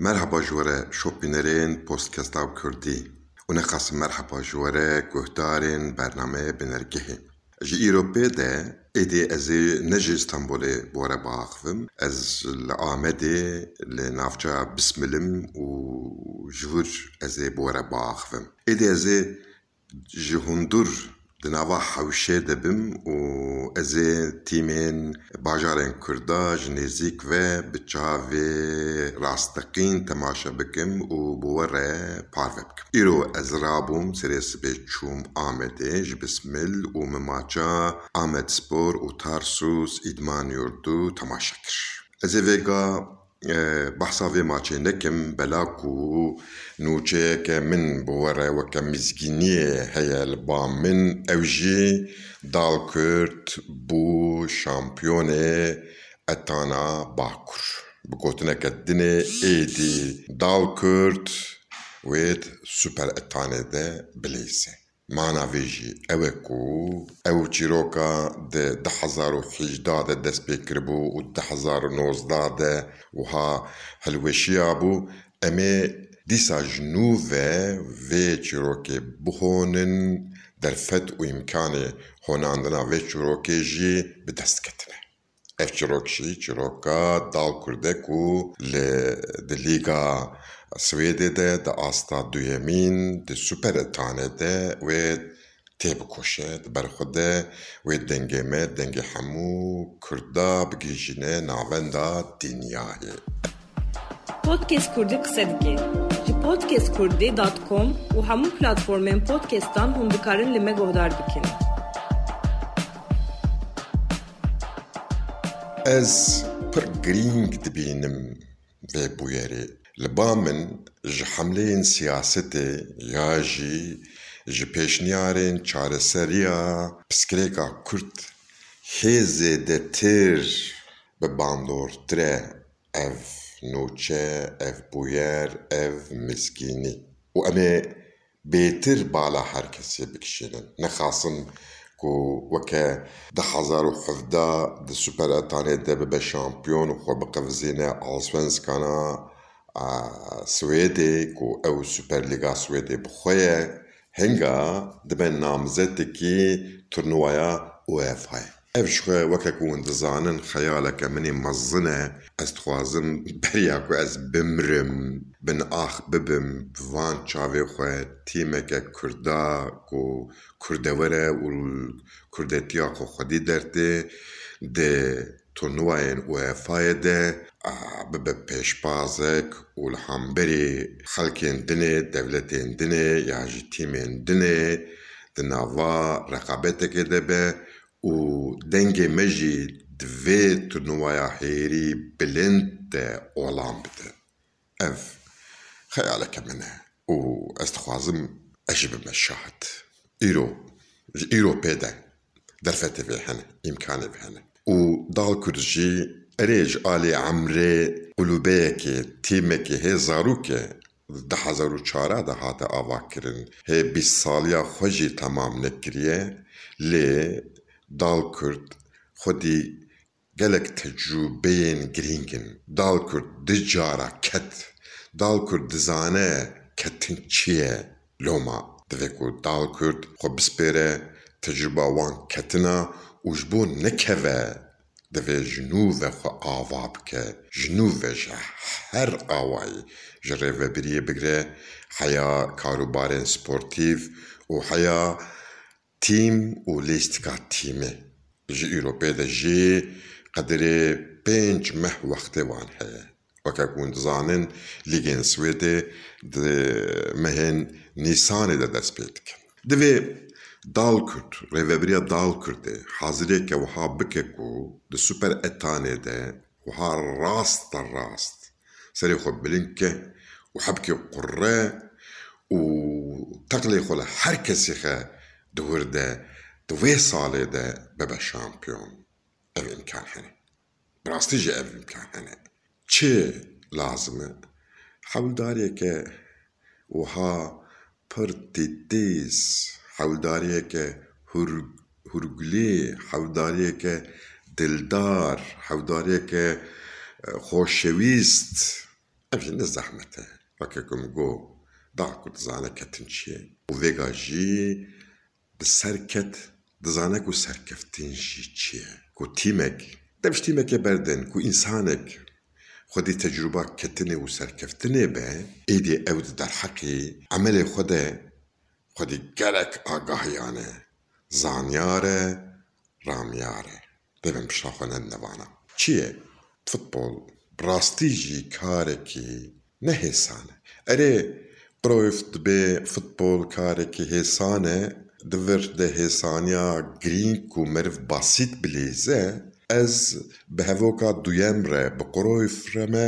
Merhaba ji we re şopînerên Podcasta Kurdî û nexwasim merheba ji we re guhdarên bername Binêrgehê. Ji îropê de êdî ez ê ne ji Stenbolê bi we re biaxivim, ez li Amedê li navçeya Bismilim û ji wir ê ê di nava Hewşê de bim û ez ê tîmên bajarên Kurda ji nêzik ve bi çavê rasteqîn temaşe bikim û bi we re parve bikim. Îro ez rabûm serê sibê çûm Amedê ji Bismil û min Tarsus îdman yurdû temaşe kir. Ez ê behsa vê maçê nekim bela ku nûçeyeke min bi we re weke mîzgîniyê heye li ba min ew jî Dalkurd bû şampiyonê etana Bakur. Bi gotineke معنا ویژی اوه کو او چیروکا ده ده هزار و حیجده ده دست بکربو و ده هزار و نوزده ده و ها هلوشی بو امه دیسا جنوبه و چیروکه بخونن در فت و امکان هوناندنا و چیروکه جی به دست کتنه اف چیروک چیروکا دال کرده کو لیگا e li di asta duyemîn di de wê tê bikoşe di ber xwe de wê dengê me dengê hemû Kurda bigîjîne navenda dînyayê. Podcast Kurdî qise dike. Ji podcastkurdî.com û hemû platformên podcastan hûn dikarin li me guhdar bikin. Ez pir girîng dibînim vê bûyerê. Min ji hemleyên siyasetê ya jî ji pêşniyarên çareseriya piskirêka Kurd hêzê de têr bi bandortir e ev nûçe, ev bûyer, ev mizgînî. û em ê bêtir bala her kesê bikişînin. Nexwasin ku weke di hezar û hevdeh di Super Etanê de bibe şampiyon û xwe biqevizîne Allsvenskana سوێدێک و هنگا دبه نامزد دکی هەنگە او نامزەتێکی های ئۆFهای ئەف وکه که اندزانن دەزانن که منی مزنه از تخوازم خوازم بەریاکو از بمرم بن آخ ببم وان چاوێ خوێ که کووردا کو کوردەوەرە و کوردەتیا خۆ خودی دەردێ او اف های ده ببه پیشبازک و لحنبری خلکین دنه دولتین دنه یا جی تیمین دنه دناوا ده به و دنگ مجی دوی ترنوایا هیری بلند اولام بده. اف خیالک منه. و استخوازم اجب مشاهد ایرو ایرو پیده درفته به هنه امکانه به هنه و دال کرجی ji alê Emrê qulûbeyekê tîmekê hê zarokê di hezar û çara de hate avakirin hê bîst saliya xwe jî temam nekiriye lê Dalkurd xwedî gelek tecrûbeyên girîng in. Dalkurd di cara ket. Dalkurd dizane ketin çi ye loma. Divê ku Dalkurd xwe bispêre wan ketina û ji bo دوی جنوب خو آواب که جنوب جه هر آوایی جره و بریه بگره حیا کاروبارن سپورتیو و حیا تیم و لیستکا تیمه جی ایروپی ده جی قدر پنج مه وقت وان هیا وکه کون زانن لیگن سویده ده مهن نیسانه ده دست پیدکن دوی دال کرد ری ویبریا دال که وها کو ده سوپر اتانه ده وها راست تا راست سری خود بلین که وحب که و تقلی خود هر کسی خود دور ده دوی ساله ده ببه شامپیون او امکان هنه براستی جه او امکان هنه چه لازمه حول داریه که وها پر تیتیز حوداریه هرگلی حوداریه که دلدار حوداریه که خوشویست این نه زحمته. که کم گو دا کرد زانه کتن چیه؟ و ویگا جی سرکت دزانه کو سرکفتن جی چیه؟ کو تیمک. دمش تیمک بردن کو انسانک. خودی تجربه کتنه و سرکفتنه به. ایدی اود در حقی عمل خوده Po Hadi gerek agahiyane, zanyare, ramyare. Devem şahane nevana. Çiye futbol brastiji kareki ne hesane. Ere proyft be futbol kareki hesane divir de hesanya green ku merv basit bilize ez bi hevoka duyem re bi qoroyf re me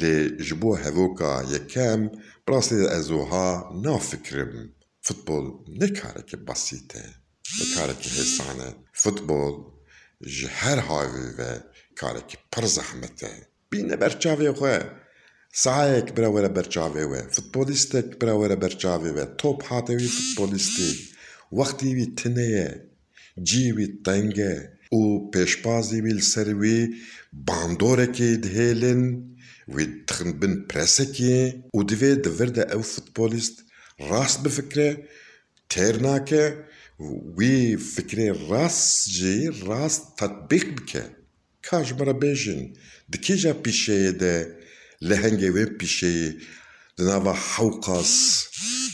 lê ji bo hevoka yekem rastê ez oha karekî basît e ne karekî hêsan e futbol ji her havî ve karekî pir zehmet e bîne ber çavê xwe. Sahayek bira were ber çavê we. Futbolîstek bira were ber çavê we. Top hate wî futbolîstê wextî wî tune ye cî wî teng e û pêşbazî wî li ser bin presekê û divê di vir de ew futbolîst راس بفكره تيرناك وي فكره راس جي راس تطبيق بك كاش مرا بيجن دكيجا بيشي ده؟ لهنجي وي بيشي دناوا حوقاس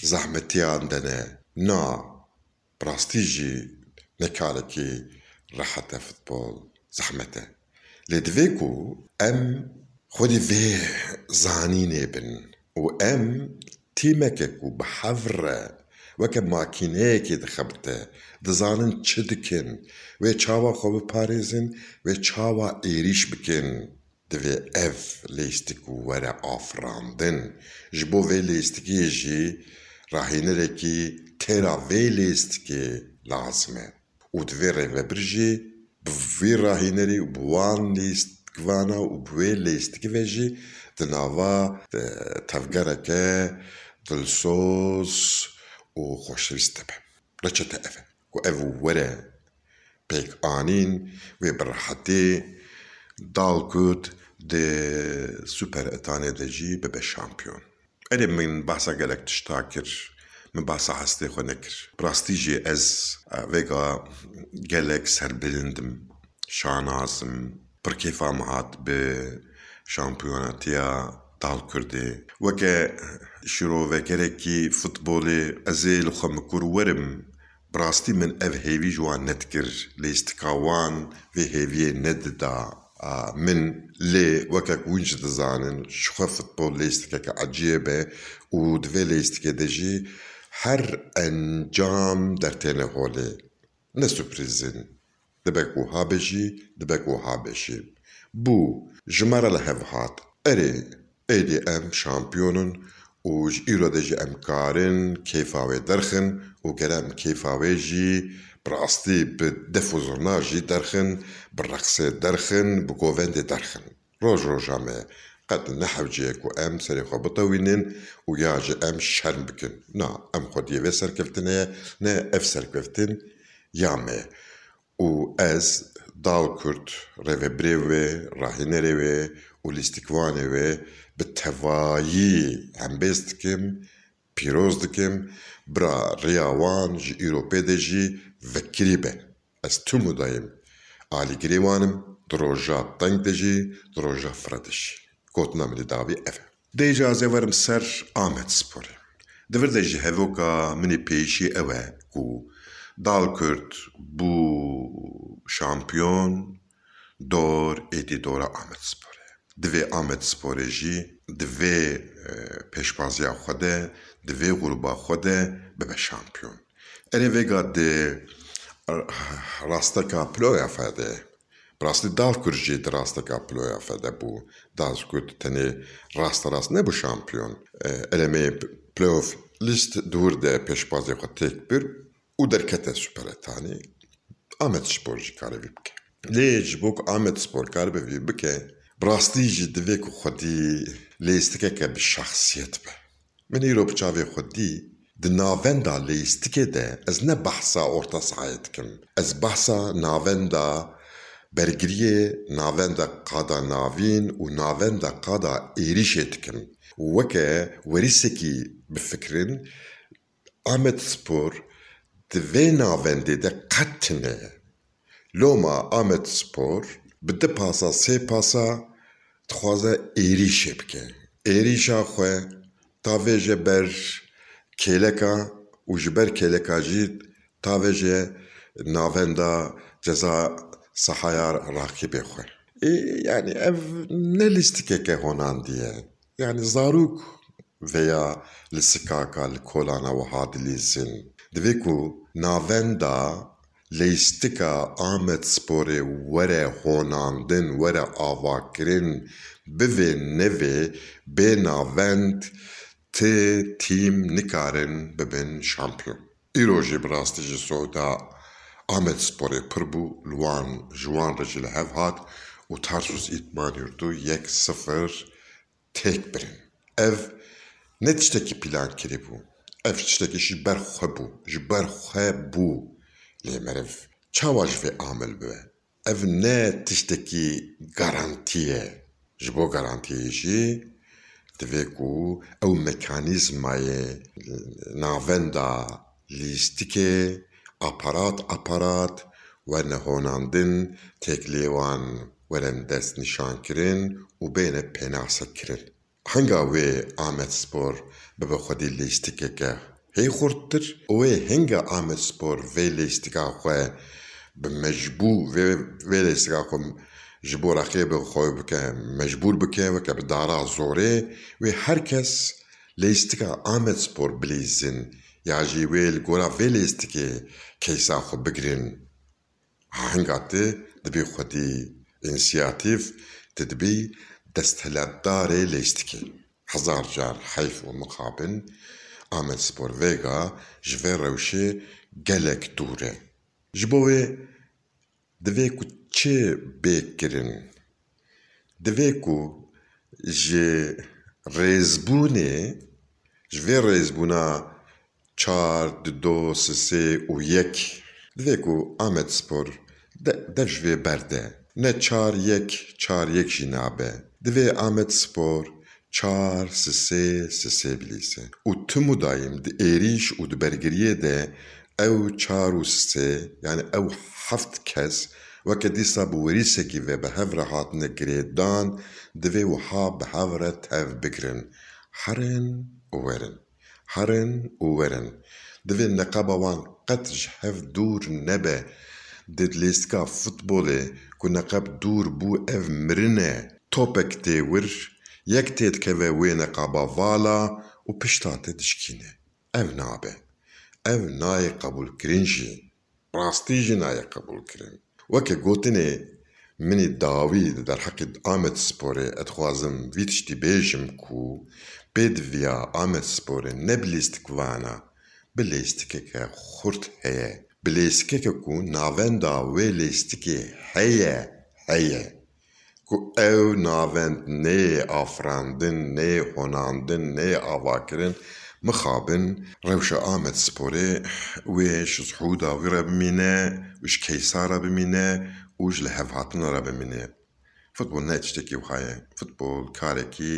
زحمتي عندنا نا براستي جي نكالكي راحتا فوتبول زحمتا لدفيكو ام خودي في زانيني بن. و ام û bi hev re weke makîneyekê dixebite dizanin çi dikin wê çawa xwe biparêzin wê çawa êrîş bikin divê ev lêstik û were afirandin ji bo vê lêstikiyê jî rahînirekî têra vê lêstikê lazim e û divê rêvebir jî bi vî rahînerî û bi wan lêstikvana û bi wê lêstikî ve jî di nava tevgereke Tilsos og Khoshristepe. Racha teqefe. U evu wera pek anin ve berhati dal kut de süper etane de jî bibe şampiyon. Erê min bahsa gelek tişta kir min bahsa hestê xwe nekir. Rastî jî ez vega gelek serbilindim, şanazim, pir kêfa hat bi şampiyonatiya دال کردی. وەکە کی فتبۆلێ ازیل خم کور ورم براستی من اف هیوی جوان نەتکرد و هیوی ند دا من لێ وەکەک ونج فوتبال لیست که لەیستکەکە عجیبه و دوێ که دەژی هەر ئەنجام دەرتێنە هۆلێ. نەسوپریزن دەبێک و هابژی دەبێک و دبکو بوو بو لە هەڤ اره êdî em şampiyonun û ji îro de jî em karin kêfa wê derxin û gere em kêfa wê jî bi rastî bi def û zurna jî derxin bi reqsê derxin bi govendê derxin. Roj roja me nehewciye ku em serê xwe bitewînin û ya ji em şerm bikin. Na em xwediyê vê serkeftinê ye ne ev serkeftin ya me û ez dal kurt rêvebirê wê rahînerê wê û lîstikvanê tevayî hembêz dikim pîroz dikim bira rêya wan ji de jî vekirî be ez tûmû dayim alîgirê wan im di roja teng de jî di roja jî gotina min li dawî ev e dê jî ez ê werim ser Amedsporê di vir de ji hevoka minê pêşî ew e ku Dalkurt bû şampiyon dor êdî dora Amedsporê divê دوی آمد سپوره جی دوی پیشبازی خوده دوی غروبا خوده به شامپیون اره ویگا دی راستکا پلویا فده براستی دال کرجی دی راستکا پلویا فده بو داز کرد تنی راست راست نبو شامپیون اره می پلوف لیست دور دی پیشبازی خود تک بر او درکت سپرتانی آمد سپور جی کاری بکه لیج بوک آمد سپور کاری بکه براستي جد فيك خدي ليستكك بالشخصيات به من إيرو بتشافي خدي د نافندا ليستكي ده از نبحثا أورتا سعيتكم از بحثا نافندا برگریه ناوند قادا ناوین و ناوند قادا ایریشت کن وکه وریسکی بفکرین آمد سپور دوی ناونده ده قطنه لوما آمد سپور Bi di pasa sê pasa dixwaze êrişê bike. Êrîşa xwe tavê ji ber kêleka û ji ber kêleka navenda ceza sahaya rakibê. E, yani ev ne lîstikeke honandiye. Yani zarok veya li sikaka li kolana wiha dilîzin. Divê ku navenda lêstika Ahmet Sporê were honandin, were avakirin bivê nevê bê navend tê tîm nikarin bibin şampiyon. Îro jî bi rastî ji Soda Ahmet Sporê pir bû li wan ji wan re jî li hev hat û Tarsus îtman yurdu yek sifir têk birin. Ev ne tiştekî plan kirîbû. Ev tiştekî ji ber xwe bû, ji ber xwe bû lê meriv çawa ji vê amil bibe. Ev ne tiştekî garantî ye. Ji bo garantiyê jî divê ku ew mekanîzmayê navenda lîstikê aparat aparat werne honandin têklêwan werin dest nîşankirin û bêne pênasekirin. Henga wê Ahmet Spor bibe xwedî lîstikeke هی خورتر اوه هنگا آمد سپور وی لیستگا خواه بمجبو وی لیستگا خواه جبو رقیب خواه بکه مجبور بکه و که بدارا زوره و هر کس لیستگا آمد سپور بلیزن یا جی ویل گورا وی لیستگی کیسا خواه بگرین هنگا تی دبی خودی انسیاتیف تی تدبي دستهلات داري ليستكي هزار جار حیف و ومقابل Ahmet Spor vêga ji vê rewşê gelek dûr e. Ji bo wê divê ku çi bêkirin? Divê ku ji rêzbûnê ji vê rêzbûna çar, di do, sisê û yek divê ku Ahmet Spor dev ji vê berde. Ne çar yek çar yek jî nabe. Divê Ahmet Spor çar sisê sisê bilîse. û tim û dayîm di êrîş û di de ew çar û sisê yani ew heft kes weke dîsa bi werîsekî ve bi hev re hatine girêdan divê wiha bi hev re tev bigirin. Herin û werin. Herin û werin. Divê wan qet hev dûr nebe. Di lîstika futbolê ku neqeb dûr bû ev mirin e. Topek tê wir, یک تید که به وین قبا والا و پشتاته دشکینه أو نابه أو نای قبول کرین جی راستی جی نای قبول کرین وکه گوتنه منی داوی در حق آمد سپوره اتخوازم ویتشتی بیجم کو بید ویا آمد سپوره نبلیست کوانا بلیستکه که خورت هیه بلیستکه که کو ناوین داوی لیستکه هیه هیه Ku ew navend neyê afirandin, neyê honandin, neyê avakirin mixabin rewşa Ahmet Sporê wê ji Zihûda wî re bimîne û ji Keysa re bimîne û ji. Futbol ne tiştekî wiha. Futbol karekî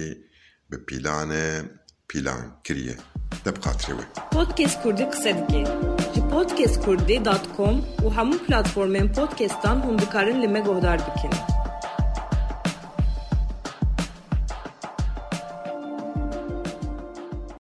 bi pîlanê pîlankirî ye. Te bi we. Podcast Kurdî qise dike. Ji podcastkurdî.com û hemû platformên podcastan hûn dikarin li me.